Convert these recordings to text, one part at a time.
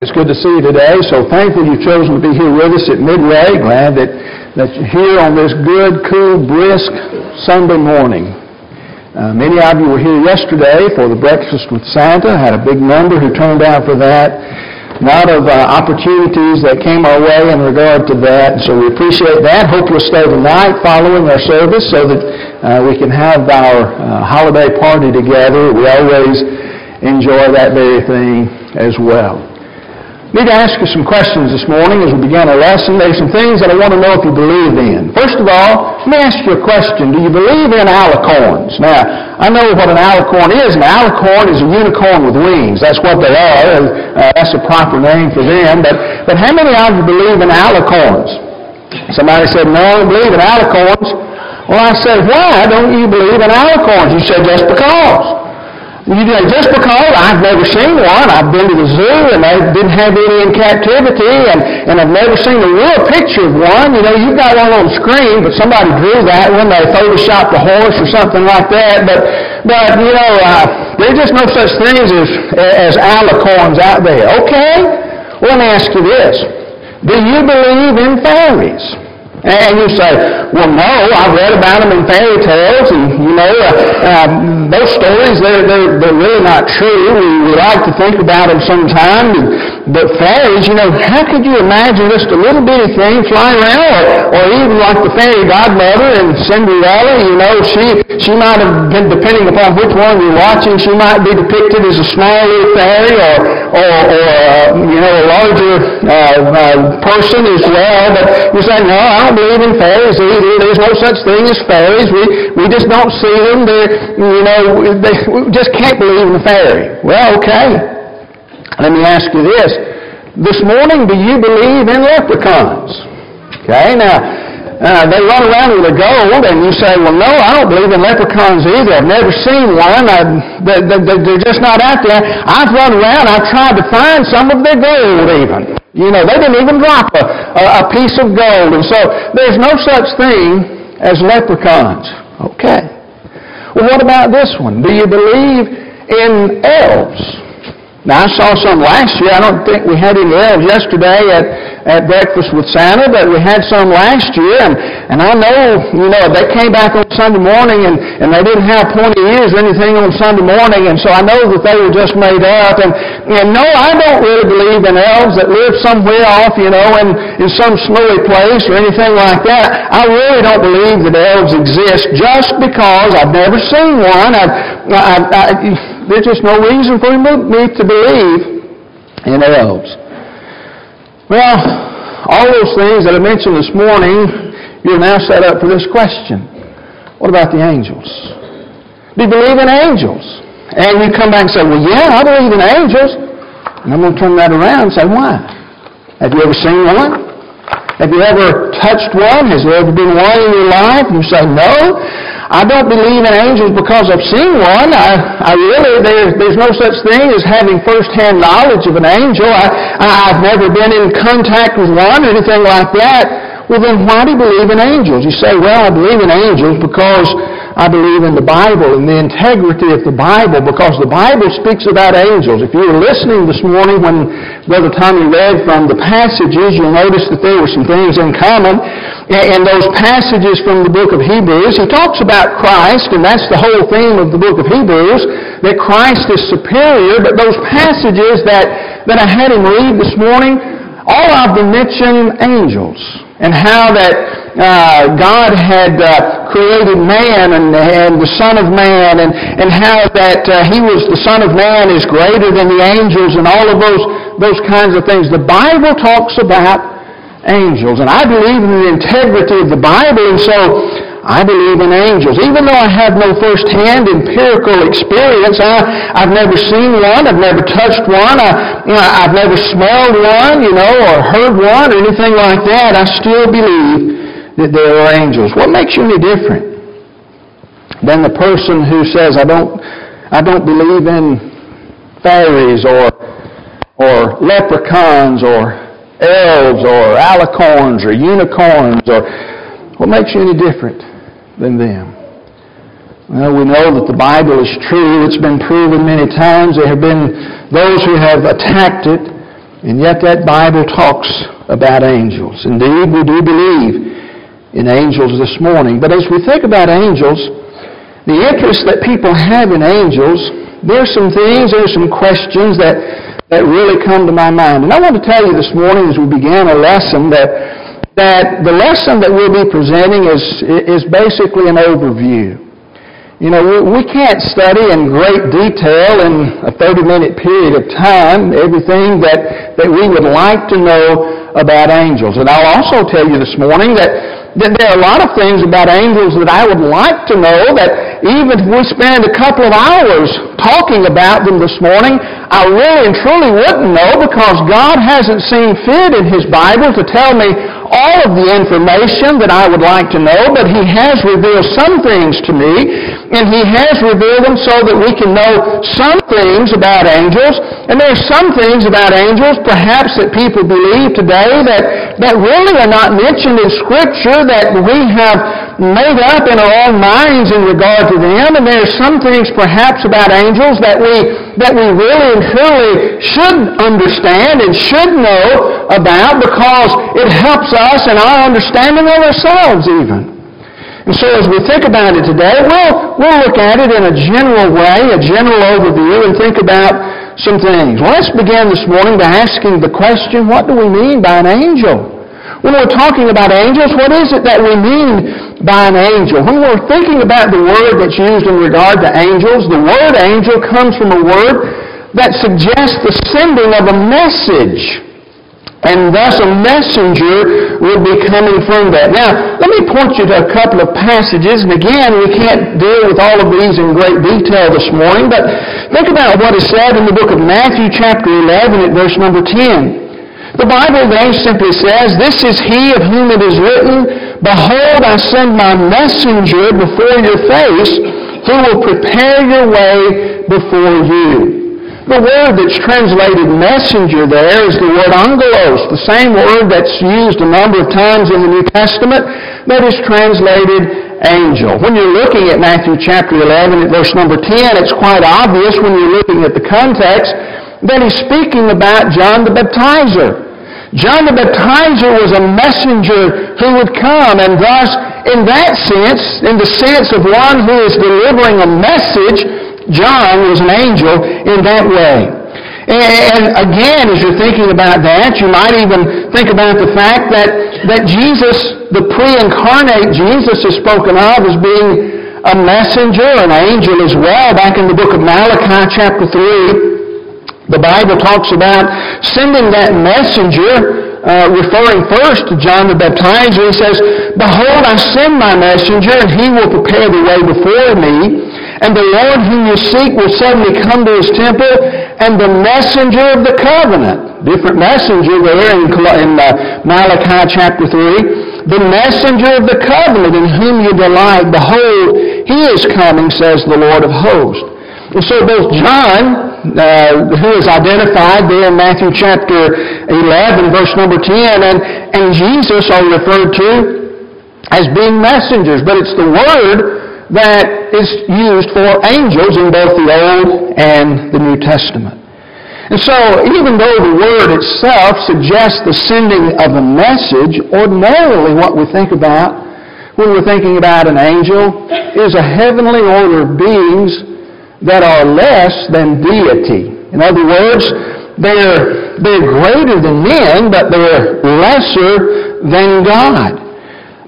It's good to see you today. So thankful you've chosen to be here with us at Midway. Glad that, that you're here on this good, cool, brisk Sunday morning. Uh, many of you were here yesterday for the breakfast with Santa. Had a big number who turned out for that. A lot of uh, opportunities that came our way in regard to that. So we appreciate that. Hope you'll stay tonight following our service so that uh, we can have our uh, holiday party together. We always enjoy that very thing as well need to ask you some questions this morning as we begin our lesson. There's some things that I want to know if you believe in. First of all, let me ask you a question. Do you believe in alicorns? Now, I know what an alicorn is. An alicorn is a unicorn with wings. That's what they are. Uh, that's a proper name for them. But, but how many of you believe in alicorns? Somebody said, no, I don't believe in alicorns. Well, I said, why don't you believe in alicorns? You said, just because. You know, just because I've never seen one, I've been to the zoo and they didn't have any in captivity, and, and I've never seen a real picture of one. You know, you've got one on the screen, but somebody drew that one. They photoshopped a horse or something like that. But, but you know, uh, there's just no such things as as alicorns out there. Okay. Well, let me ask you this: Do you believe in fairies? And you say, well, no, I've read about them in fairy tales, and, you know, uh, uh, those stories, they're, they're, they're really not true. We, we like to think about them sometimes, but fairies, you know, how could you imagine just a little bitty thing flying around, or, or even like the fairy godmother and Cinderella, you know, she, she might have been, depending upon which one you're watching, she might be depicted as a small little fairy, or, or, or uh, you know, a larger uh, uh, person as well, but you say, no, I don't believe in fairies either. There's no such thing as fairies. We, we just don't see them. They're, you know, they, we just can't believe in a fairy. Well, okay. Let me ask you this. This morning, do you believe in leprechauns? Okay, now, uh, they run around with a gold, and you say, well, no, I don't believe in leprechauns either. I've never seen one. I, they, they, they're just not out there. I've run around. I've tried to find some of their gold even. You know, they didn't even drop a, a, a piece of gold. And so there's no such thing as leprechauns. Okay. Well, what about this one? Do you believe in elves? Now, I saw some last year. I don't think we had any elves yesterday at, at breakfast with Santa, but we had some last year. And, and I know, you know, they came back on Sunday morning and, and they didn't have pointy ears or anything on Sunday morning. And so I know that they were just made up. And, and no, I don't really believe in elves that live somewhere off, you know, in, in some snowy place or anything like that. I really don't believe that elves exist just because I've never seen one. I've, I, I, there's just no reason for me to believe in elves. Well, all those things that I mentioned this morning, you're now set up for this question. What about the angels? Do you believe in angels? And you come back and say, well, yeah, I believe in angels. And I'm going to turn that around and say, why? Have you ever seen one? Have you ever touched one? Has there ever been one in your life? You say, no. I don't believe in angels because I've seen one. I, I really, there, there's no such thing as having first-hand knowledge of an angel. I, I, I've never been in contact with one or anything like that. Well, then why do you believe in angels? You say, well, I believe in angels because I believe in the Bible and the integrity of the Bible because the Bible speaks about angels. If you were listening this morning when Brother Tommy read from the passages, you'll notice that there were some things in common. In those passages from the book of Hebrews, he talks about Christ, and that's the whole theme of the book of Hebrews, that Christ is superior, but those passages that, that I had him read this morning, all of them mention angels and how that uh, God had uh, created man and, and the Son of Man, and, and how that uh, He was the Son of Man is greater than the angels, and all of those those kinds of things. The Bible talks about angels, and I believe in the integrity of the Bible, and so I believe in angels. Even though I have no first-hand empirical experience, I, I've never seen one, I've never touched one, I, I've never smelled one, you know, or heard one or anything like that, I still believe that there are angels. What makes you any different than the person who says, I don't, I don't believe in fairies or, or leprechauns or elves or alicorns or unicorns or what makes you any different? Than them. Well, we know that the Bible is true. It's been proven many times. There have been those who have attacked it. And yet that Bible talks about angels. Indeed, we do believe in angels this morning. But as we think about angels, the interest that people have in angels, there's some things, there's some questions that, that really come to my mind. And I want to tell you this morning as we began a lesson that, that the lesson that we'll be presenting is, is basically an overview. You know, we can't study in great detail in a 30 minute period of time everything that, that we would like to know about angels. And I'll also tell you this morning that that there are a lot of things about angels that I would like to know that even if we spend a couple of hours talking about them this morning, I really and truly wouldn't know because God hasn't seen fit in His Bible to tell me all of the information that I would like to know, but He has revealed some things to me, and He has revealed them so that we can know some things about angels, and there are some things about angels perhaps that people believe today that, that really are not mentioned in Scripture that we have made up in our own minds in regard to them, and there are some things perhaps about angels that we, that we really and truly should understand and should know about because it helps us in our understanding of ourselves even. And so as we think about it today, we'll, we'll look at it in a general way, a general overview, and think about some things. Well, let's begin this morning by asking the question, what do we mean by an angel? When we're talking about angels, what is it that we mean by an angel? When we're thinking about the word that's used in regard to angels, the word angel comes from a word that suggests the sending of a message. And thus a messenger would be coming from that. Now, let me point you to a couple of passages, and again, we can't deal with all of these in great detail this morning, but think about what is said in the book of Matthew chapter 11 at verse number 10. The Bible very simply says, This is he of whom it is written, Behold, I send my messenger before your face, who will prepare your way before you. The word that's translated messenger there is the word angelos, the same word that's used a number of times in the New Testament that is translated angel. When you're looking at Matthew chapter 11 at verse number 10, it's quite obvious when you're looking at the context that he's speaking about John the Baptizer. John the Baptizer was a messenger who would come, and thus, in that sense, in the sense of one who is delivering a message, John was an angel in that way. And again, as you're thinking about that, you might even think about the fact that, that Jesus, the pre-incarnate Jesus is spoken of as being a messenger, an angel as well. Back in the book of Malachi chapter 3, the Bible talks about sending that messenger, uh, referring first to John the Baptizer. He says, Behold, I send my messenger, and he will prepare the way before me. And the Lord whom you seek will suddenly come to his temple, and the messenger of the covenant, different messenger there in, in uh, Malachi chapter 3, the messenger of the covenant in whom you delight, behold, he is coming, says the Lord of hosts. And so both John uh, who is identified there in Matthew chapter 11, verse number 10, and, and Jesus are referred to as being messengers. But it's the word that is used for angels in both the Old and the New Testament. And so, even though the word itself suggests the sending of a message, ordinarily what we think about when we're thinking about an angel is a heavenly order of beings that are less than deity. In other words, they're, they're greater than men, but they're lesser than God.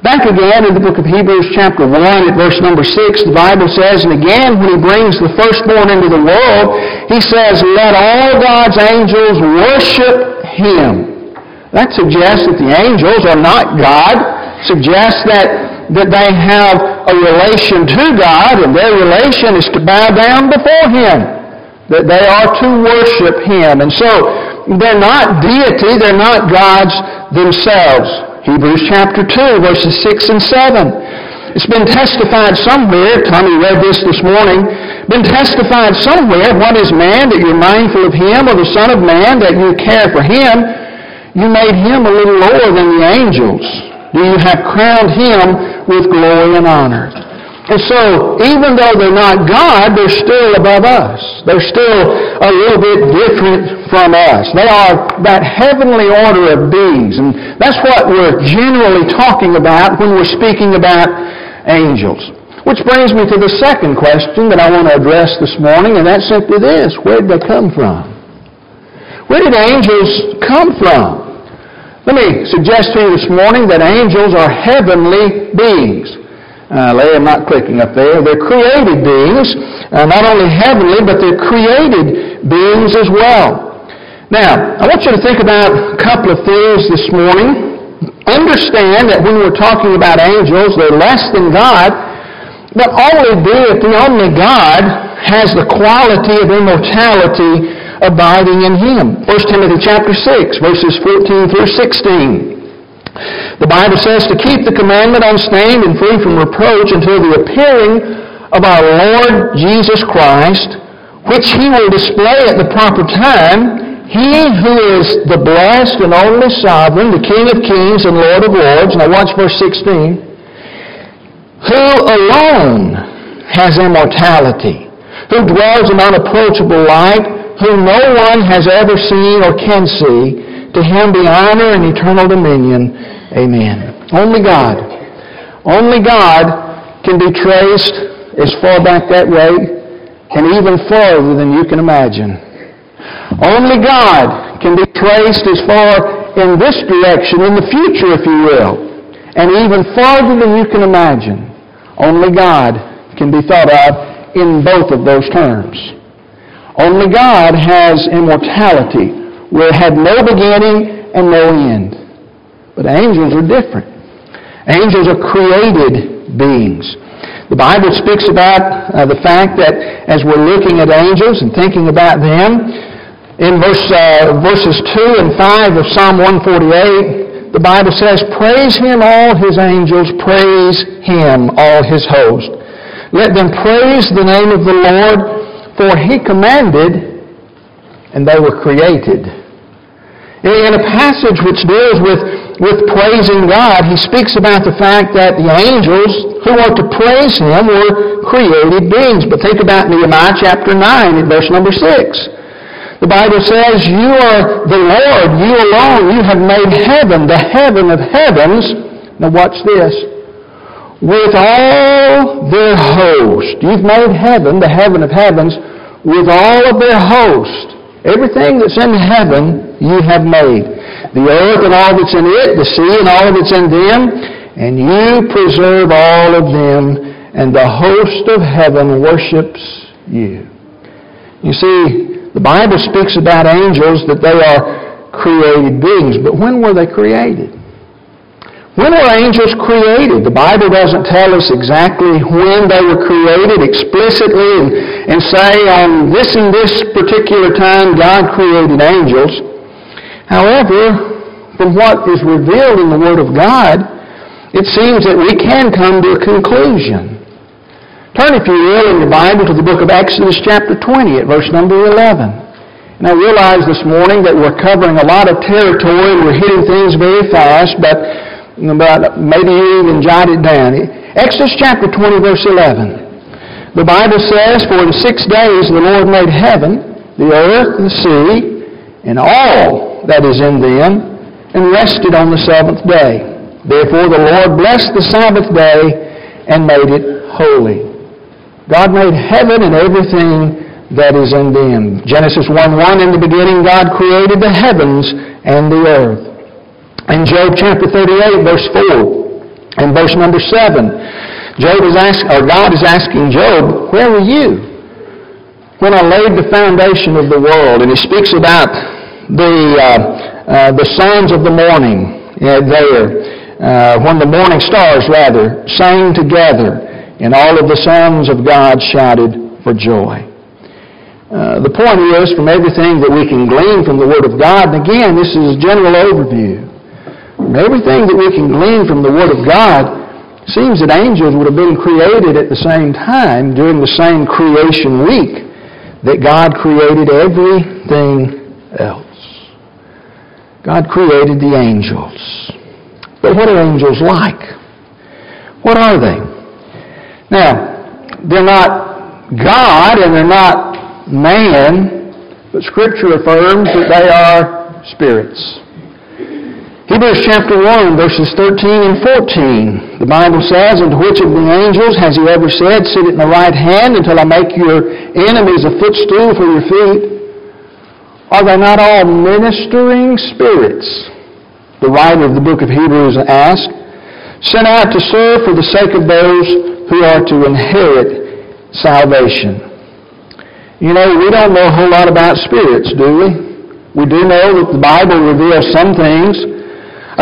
Back again in the book of Hebrews chapter 1 at verse number 6, the Bible says, And again when he brings the firstborn into the world, he says, Let all God's angels worship him. That suggests that the angels are not God, suggests that that they have a relation to God, and their relation is to bow down before Him. That they are to worship Him. And so, they're not deity, they're not gods themselves. Hebrews chapter 2, verses 6 and 7. It's been testified somewhere, Tommy read this this morning, been testified somewhere, what is man that you're mindful of him, or the Son of Man that you care for him? You made him a little lower than the angels. You have crowned him with glory and honor? And so, even though they're not God, they're still above us. They're still a little bit different from us. They are that heavenly order of beings. And that's what we're generally talking about when we're speaking about angels. Which brings me to the second question that I want to address this morning, and that's simply this. Where did they come from? Where did angels come from? Let me suggest to you this morning that angels are heavenly beings. Uh, Leah, I'm not clicking up there. They're created beings, uh, not only heavenly, but they're created beings as well. Now, I want you to think about a couple of things this morning. Understand that when we're talking about angels, they're less than God, but only deity, only God has the quality of immortality abiding in Him. 1 Timothy chapter 6, verses 14 through 16. The Bible says to keep the commandment unstained and free from reproach until the appearing of our Lord Jesus Christ, which He will display at the proper time, He who is the blessed and only sovereign, the King of kings and Lord of lords. Now watch verse 16 who alone has immortality, who dwells in unapproachable light, whom no one has ever seen or can see, to him be honor and eternal dominion. Amen. Only God. Only God can be traced as far back that way and even farther than you can imagine. Only God can be traced as far in this direction, in the future, if you will, and even farther than you can imagine. Only God can be thought of in both of those terms. Only God has immortality, where had no beginning and no end. But angels are different. Angels are created beings. The Bible speaks about uh, the fact that as we're looking at angels and thinking about them, in verse, uh, verses 2 and 5 of Psalm 148, the Bible says, Praise him, all his angels, praise him, all his host. Let them praise the name of the Lord, for he commanded, and they were created. In a passage which deals with, with praising God, he speaks about the fact that the angels who are to praise him were created beings. But think about Nehemiah chapter 9 in verse number 6. The Bible says, You are the Lord, you alone, you have made heaven, the heaven of heavens. Now watch this. With all their host. You've made heaven, the heaven of heavens, with all of their host. Everything that's in heaven, you have made. The earth and all that's in it, the sea and all that's in them, and you preserve all of them, and the host of heaven worships you. You see, the Bible speaks about angels that they are created beings, but when were they created? When were angels created? The Bible doesn't tell us exactly when they were created explicitly and, and say on this and this particular time God created angels. However, from what is revealed in the Word of God, it seems that we can come to a conclusion Turn, if you will, in your Bible to the book of Exodus chapter 20 at verse number 11. And I realize this morning that we're covering a lot of territory and we're hitting things very fast, but, but maybe you even jot it down. Exodus chapter 20 verse 11. The Bible says, For in six days the Lord made heaven, the earth, the sea, and all that is in them, and rested on the seventh day. Therefore the Lord blessed the Sabbath day and made it holy. God made heaven and everything that is in them. Genesis 1 1 In the beginning, God created the heavens and the earth. In Job chapter 38, verse 4, and verse number 7, Job is asking, or God is asking Job, Where were you when I laid the foundation of the world? And he speaks about the, uh, uh, the sons of the morning uh, there, uh, when the morning stars, rather, sang together and all of the sons of God shouted for joy. Uh, the point is, from everything that we can glean from the Word of God, and again, this is a general overview. From everything that we can glean from the Word of God, seems that angels would have been created at the same time during the same creation week that God created everything else. God created the angels. But what are angels like? What are they? Now, they're not God and they're not man, but Scripture affirms that they are spirits. Hebrews chapter 1, verses 13 and 14. The Bible says, And to which of the angels has he ever said, Sit at my right hand until I make your enemies a footstool for your feet? Are they not all ministering spirits? The writer of the book of Hebrews asked, sent out to serve for the sake of those who are to inherit salvation. You know, we don't know a whole lot about spirits, do we? We do know that the Bible reveals some things.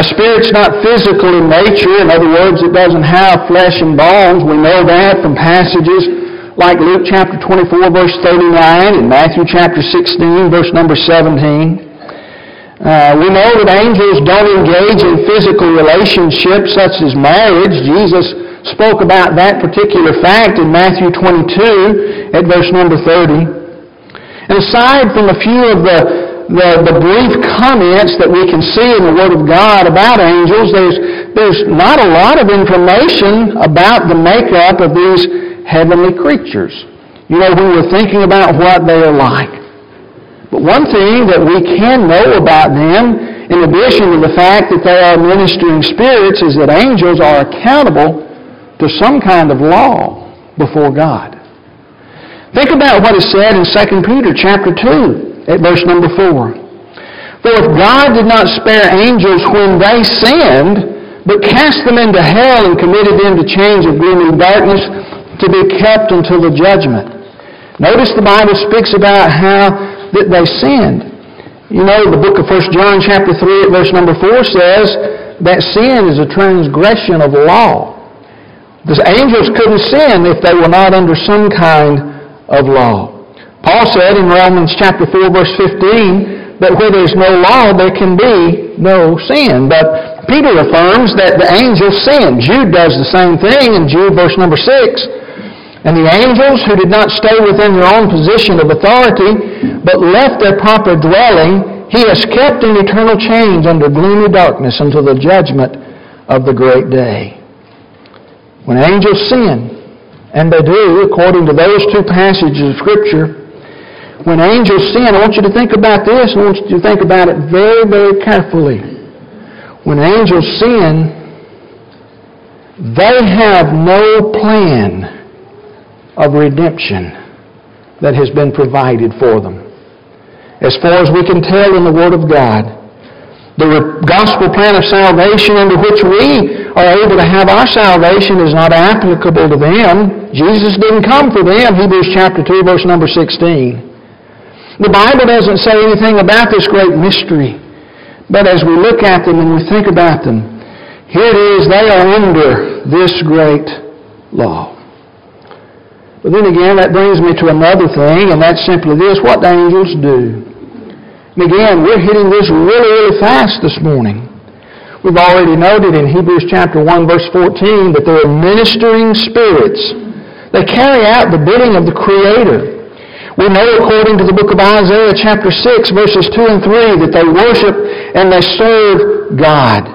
A spirit's not physical in nature. In other words, it doesn't have flesh and bones. We know that from passages like Luke chapter 24 verse 39 and Matthew chapter 16 verse number 17. Uh, we know that angels don't engage in physical relationships such as marriage. Jesus spoke about that particular fact in Matthew 22 at verse number 30. And aside from a few of the the, the brief comments that we can see in the Word of God about angels, there's, there's not a lot of information about the makeup of these heavenly creatures. You know, when we're thinking about what they are like. But one thing that we can know about them, in addition to the fact that they are ministering spirits, is that angels are accountable to some kind of law before God. Think about what is said in 2 Peter chapter 2 at verse number 4. For if God did not spare angels when they sinned, but cast them into hell and committed them to chains of gloomy darkness to be kept until the judgment. Notice the Bible speaks about how that they sinned. You know, the book of 1 John chapter 3 at verse number 4 says that sin is a transgression of law. The angels couldn't sin if they were not under some kind of law. Paul said in Romans chapter 4 verse 15 that where there's no law there can be no sin. But Peter affirms that the angels sinned. Jude does the same thing in Jude verse number 6. And the angels who did not stay within their own position of authority, but left their proper dwelling, he has kept in eternal chains under gloomy darkness until the judgment of the great day. When angels sin, and they do, according to those two passages of Scripture, when angels sin, I want you to think about this, I want you to think about it very, very carefully. When angels sin, they have no plan of redemption that has been provided for them. As far as we can tell in the Word of God, the gospel plan of salvation under which we are able to have our salvation is not applicable to them. Jesus didn't come for them, Hebrews chapter 2, verse number 16. The Bible doesn't say anything about this great mystery. But as we look at them and we think about them, here it is, they are under this great law. But then again, that brings me to another thing, and that's simply this what do angels do? And again, we're hitting this really, really fast this morning. We've already noted in Hebrews chapter 1, verse 14, that they're ministering spirits. They carry out the bidding of the Creator. We know according to the book of Isaiah chapter 6 verses 2 and 3 that they worship and they serve God.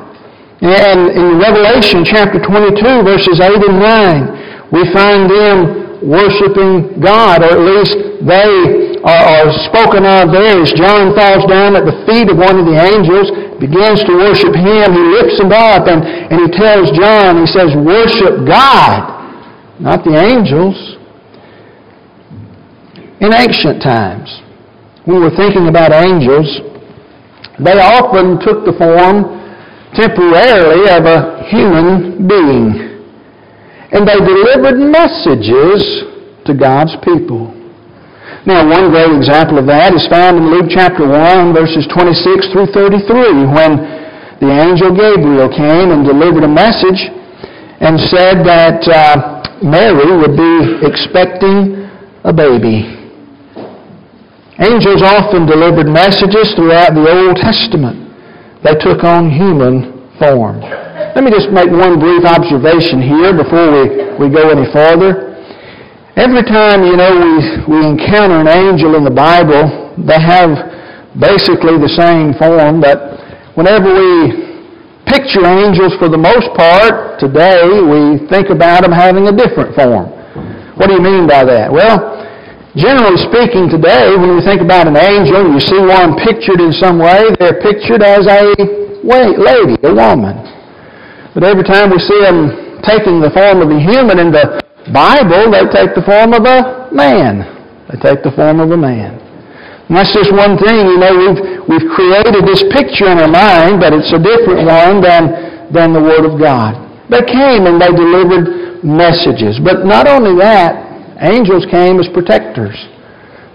And in Revelation chapter 22 verses 8 and 9 we find them worshiping God or at least they are, spoken of there as John falls down at the feet of one of the angels begins to worship him. He lifts him up and, and he tells John, he says, worship God, not the angels. In ancient times, when we're thinking about angels, they often took the form temporarily of a human being. And they delivered messages to God's people. Now, one great example of that is found in Luke chapter 1, verses 26 through 33, when the angel Gabriel came and delivered a message and said that uh, Mary would be expecting a baby. Angels often delivered messages throughout the Old Testament. They took on human form. Let me just make one brief observation here before we, we go any farther. Every time, you know, we, we encounter an angel in the Bible, they have basically the same form, but whenever we picture angels for the most part, today we think about them having a different form. What do you mean by that? Well, generally speaking today, when we think about an angel, you see one pictured in some way, they're pictured as a lady, a woman. But every time we see them taking the form of a human in the Bible, they take the form of a man. They take the form of a man. And that's just one thing, you know, we've, we've created this picture in our mind, but it's a different one than, than the Word of God. They came and they delivered messages. But not only that, angels came as protectors.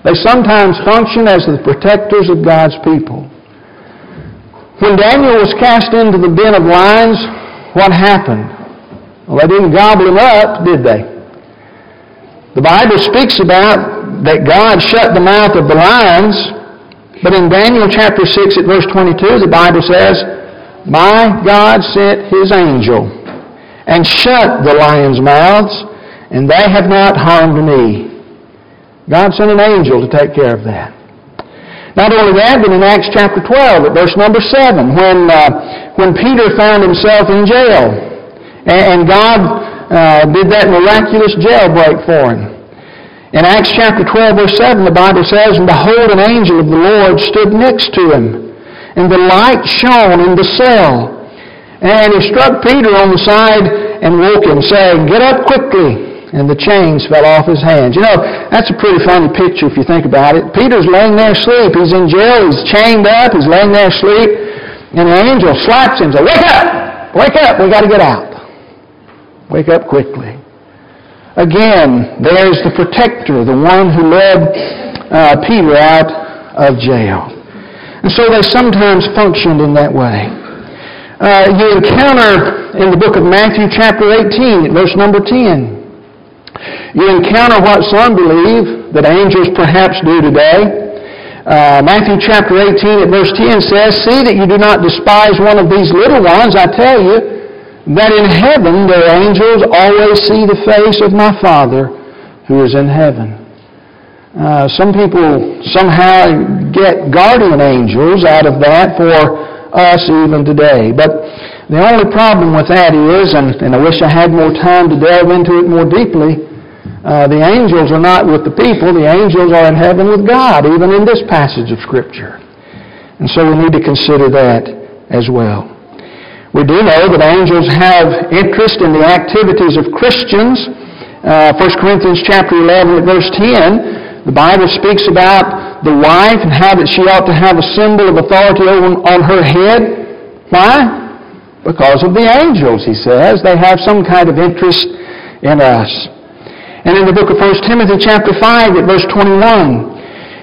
They sometimes function as the protectors of God's people. When Daniel was cast into the den of lions, what happened? Well, they didn't gobble him up, did they? The Bible speaks about that God shut the mouth of the lions, but in Daniel chapter 6 at verse 22, the Bible says, My God sent his angel and shut the lions' mouths, and they have not harmed me. God sent an angel to take care of that. Not only that, but in Acts chapter 12, at verse number 7, when, uh, when Peter found himself in jail, and, and God uh, did that miraculous jailbreak for him. In Acts chapter 12, verse 7, the Bible says, And behold, an angel of the Lord stood next to him, and the light shone in the cell. And he struck Peter on the side and woke him, saying, Get up quickly. And the chains fell off his hands. You know, that's a pretty funny picture if you think about it. Peter's laying there asleep. He's in jail. He's chained up. He's laying there asleep. And an angel slaps him and says, Wake up! Wake up! we got to get out. Wake up quickly. Again, there's the protector, the one who led uh, Peter out of jail. And so they sometimes functioned in that way. Uh, you encounter in the book of Matthew chapter 18, verse number 10, you encounter what some believe that angels perhaps do today. Uh, Matthew chapter 18 at verse 10 says, See that you do not despise one of these little ones, I tell you, that in heaven their angels always see the face of my Father who is in heaven. Uh, some people somehow get guardian angels out of that for us even today. But the only problem with that is, and, and I wish I had more time to delve into it more deeply, uh, the angels are not with the people. The angels are in heaven with God, even in this passage of Scripture. And so we need to consider that as well. We do know that angels have interest in the activities of Christians. Uh, 1 Corinthians chapter 11 verse 10, the Bible speaks about the wife and how that she ought to have a symbol of authority on, on her head. Why? Because of the angels, he says. They have some kind of interest in us. And in the book of 1 Timothy chapter 5 at verse 21,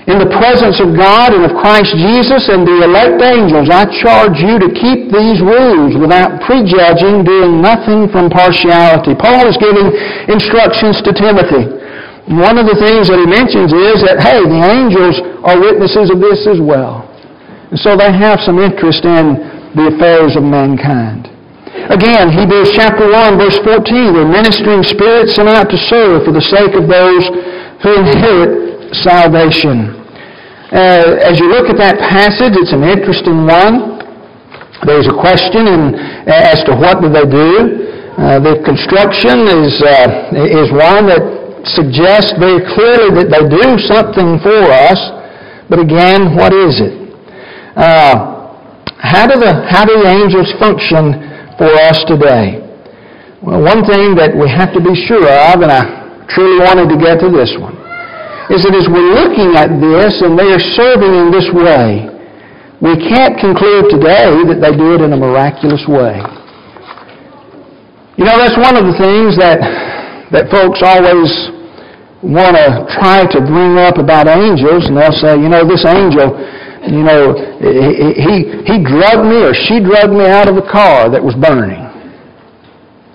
in the presence of God and of Christ Jesus and the elect angels, I charge you to keep these rules without prejudging, doing nothing from partiality. Paul is giving instructions to Timothy. One of the things that he mentions is that, hey, the angels are witnesses of this as well. And so they have some interest in the affairs of mankind. Again, Hebrews chapter 1, verse 14, they're ministering spirits sent out to serve for the sake of those who inherit salvation. Uh, as you look at that passage, it's an interesting one. There's a question in, as to what do they do. Uh, the construction is, uh, is one that suggests very clearly that they do something for us, but again, what is it? Uh, how, do the, how do the angels function for us today? Well, one thing that we have to be sure of, and I truly wanted to get to this one, is that as we're looking at this and they are serving in this way, we can't conclude today that they do it in a miraculous way. You know, that's one of the things that, that folks always want to try to bring up about angels, and they'll say, you know, this angel, you know, he, he, drugged me or she drugged me out of a car that was burning.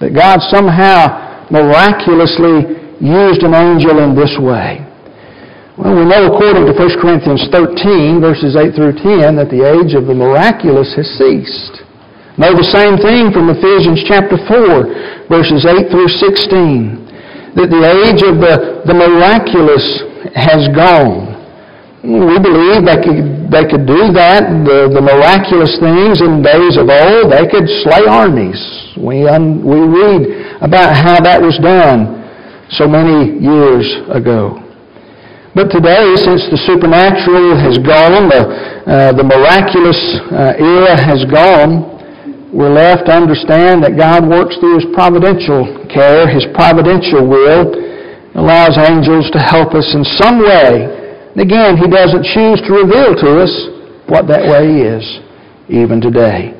That God somehow miraculously used an angel in this way. Well, we know according to 1 Corinthians 13, verses 8 through 10, that the age of the miraculous has ceased. Know the same thing from Ephesians chapter 4, verses 8 through 16, that the age of the, the miraculous has gone. We believe could, they could do that, the, the miraculous things in days of old. They could slay armies. We, un, we read about how that was done so many years ago. But today, since the supernatural has gone, the, uh, the miraculous uh, era has gone, we're left to understand that God works through His providential care, His providential will, allows angels to help us in some way. Again, He doesn't choose to reveal to us what that way is, even today.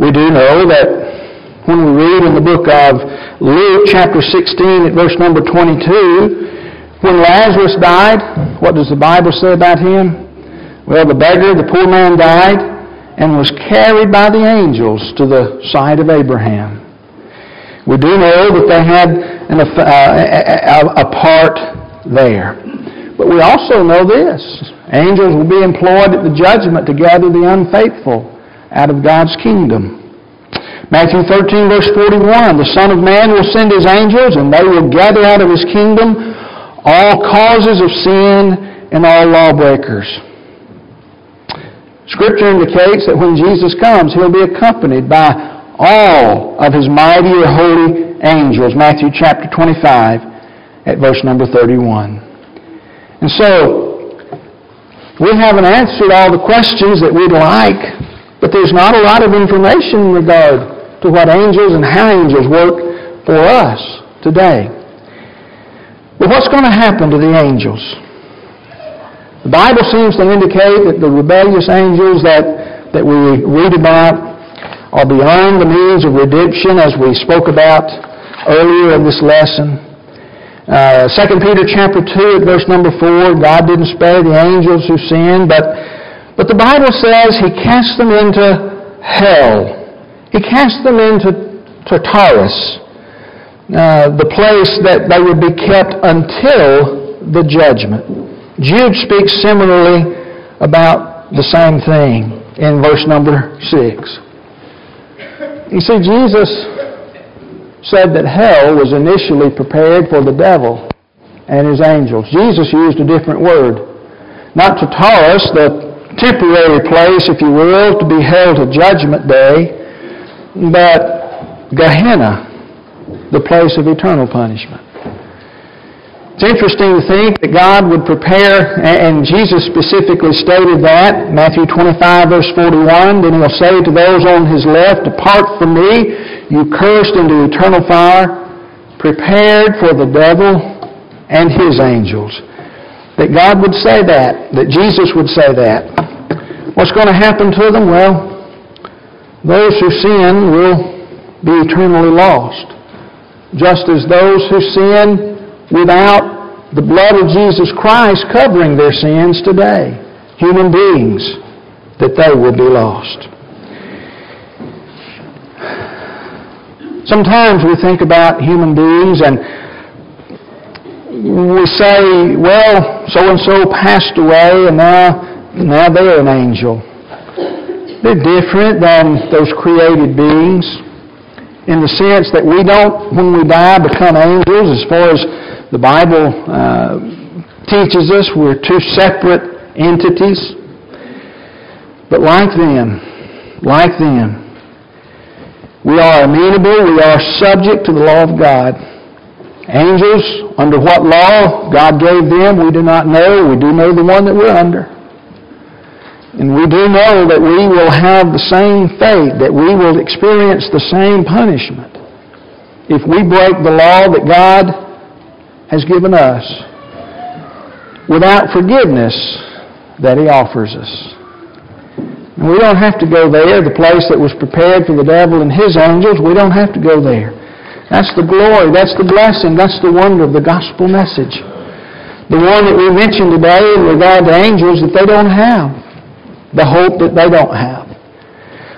We do know that when we read in the book of Luke, chapter 16, at verse number 22, when Lazarus died, what does the Bible say about him? Well, the beggar, the poor man died and was carried by the angels to the side of Abraham. We do know that they had an, uh, a, a part there. But we also know this. Angels will be employed at the judgment to gather the unfaithful out of God's kingdom. Matthew 13, verse 41, the Son of Man will send his angels, and they will gather out of his kingdom all causes of sin and all lawbreakers. Scripture indicates that when Jesus comes, he'll be accompanied by all of his mighty or holy angels. Matthew chapter 25 at verse number 31. And so, we haven't answered all the questions that we'd like, but there's not a lot of information in regard to what angels and how angels work for us today. But what's going to happen to the angels? The Bible seems to indicate that the rebellious angels that, that we read about are beyond the means of redemption as we spoke about earlier in this lesson. Uh, 2 Peter chapter 2 at verse number 4, God didn't spare the angels who sinned, but, but the Bible says He cast them into hell. He cast them into Tartarus uh, the place that they would be kept until the judgment. Jude speaks similarly about the same thing in verse number 6. You see, Jesus said that hell was initially prepared for the devil and his angels. Jesus used a different word. Not Tartarus, the temporary place, if you will, to be held to judgment day, but Gehenna, the place of eternal punishment. It's interesting to think that God would prepare, and Jesus specifically stated that, Matthew 25, verse 41, then he'll say to those on his left, Depart from me, you cursed into eternal fire, prepared for the devil and his angels. That God would say that, that Jesus would say that. What's going to happen to them? Well, those who sin will be eternally lost just as those who sin without the blood of Jesus Christ covering their sins today, human beings, that they will be lost. Sometimes we think about human beings and we say, well, so and so passed away and now, now they're an angel. They're different than those created beings in the sense that we don't, when we die, become angels. As far as the Bible uh, teaches us, we're two separate entities. But like them, like them, we are amenable, we are subject to the law of God. Angels, under what law God gave them, we do not know. We do know the one that we're under. And we do know that we will have the same fate, that we will experience the same punishment if we break the law that God has given us without forgiveness that He offers us. And we don't have to go there, the place that was prepared for the devil and his angels. We don't have to go there. That's the glory, that's the blessing, that's the wonder of the gospel message. The one that we mentioned today in regard to angels that they don't have the hope that they don't have.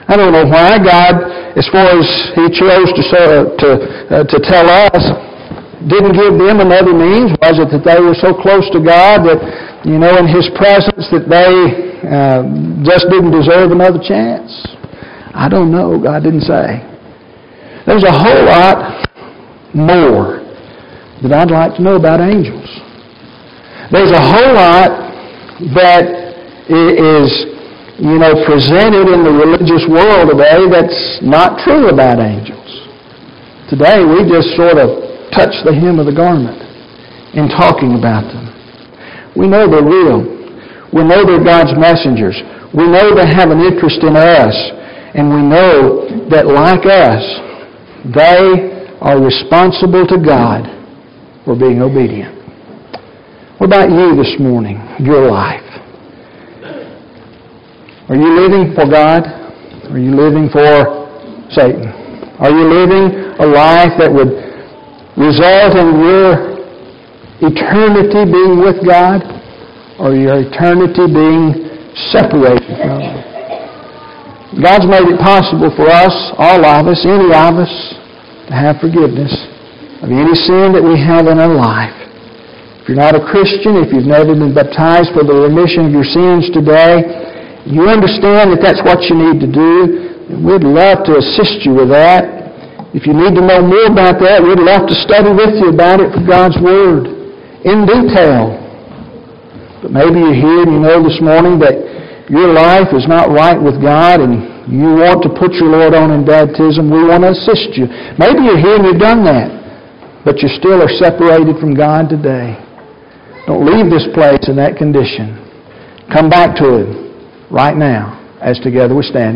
I don't know why God, as far as He chose to, to, uh, to tell us, didn't give them another means. Was it that they were so close to God that, you know, in His presence that they uh, just didn't deserve another chance? I don't know. God didn't say. There's a whole lot more that I'd like to know about angels. There's a whole lot that is you know, presented in the religious world today that's not true about angels. Today we just sort of touch the hem of the garment in talking about them. We know they're real. We know they're God's messengers. We know they have an interest in us. And we know that like us, they are responsible to God for being obedient. What about you this morning, your life? Are you living for God? Are you living for Satan? Are you living a life that would result in your eternity being with God or your eternity being separated from Him? God's made it possible for us, all of us, any of us, to have forgiveness of any sin that we have in our life. If you're not a Christian, if you've never been baptized for the remission of your sins today, you understand that that's what you need to do. We'd love to assist you with that. If you need to know more about that, we'd love to study with you about it from God's Word in detail. But maybe you're here and you know this morning that your life is not right with God and you want to put your Lord on in baptism, we want to assist you. Maybe you're here and you've done that, but you still are separated from God today. Don't leave this place in that condition. Come back to Him right now as together we stand.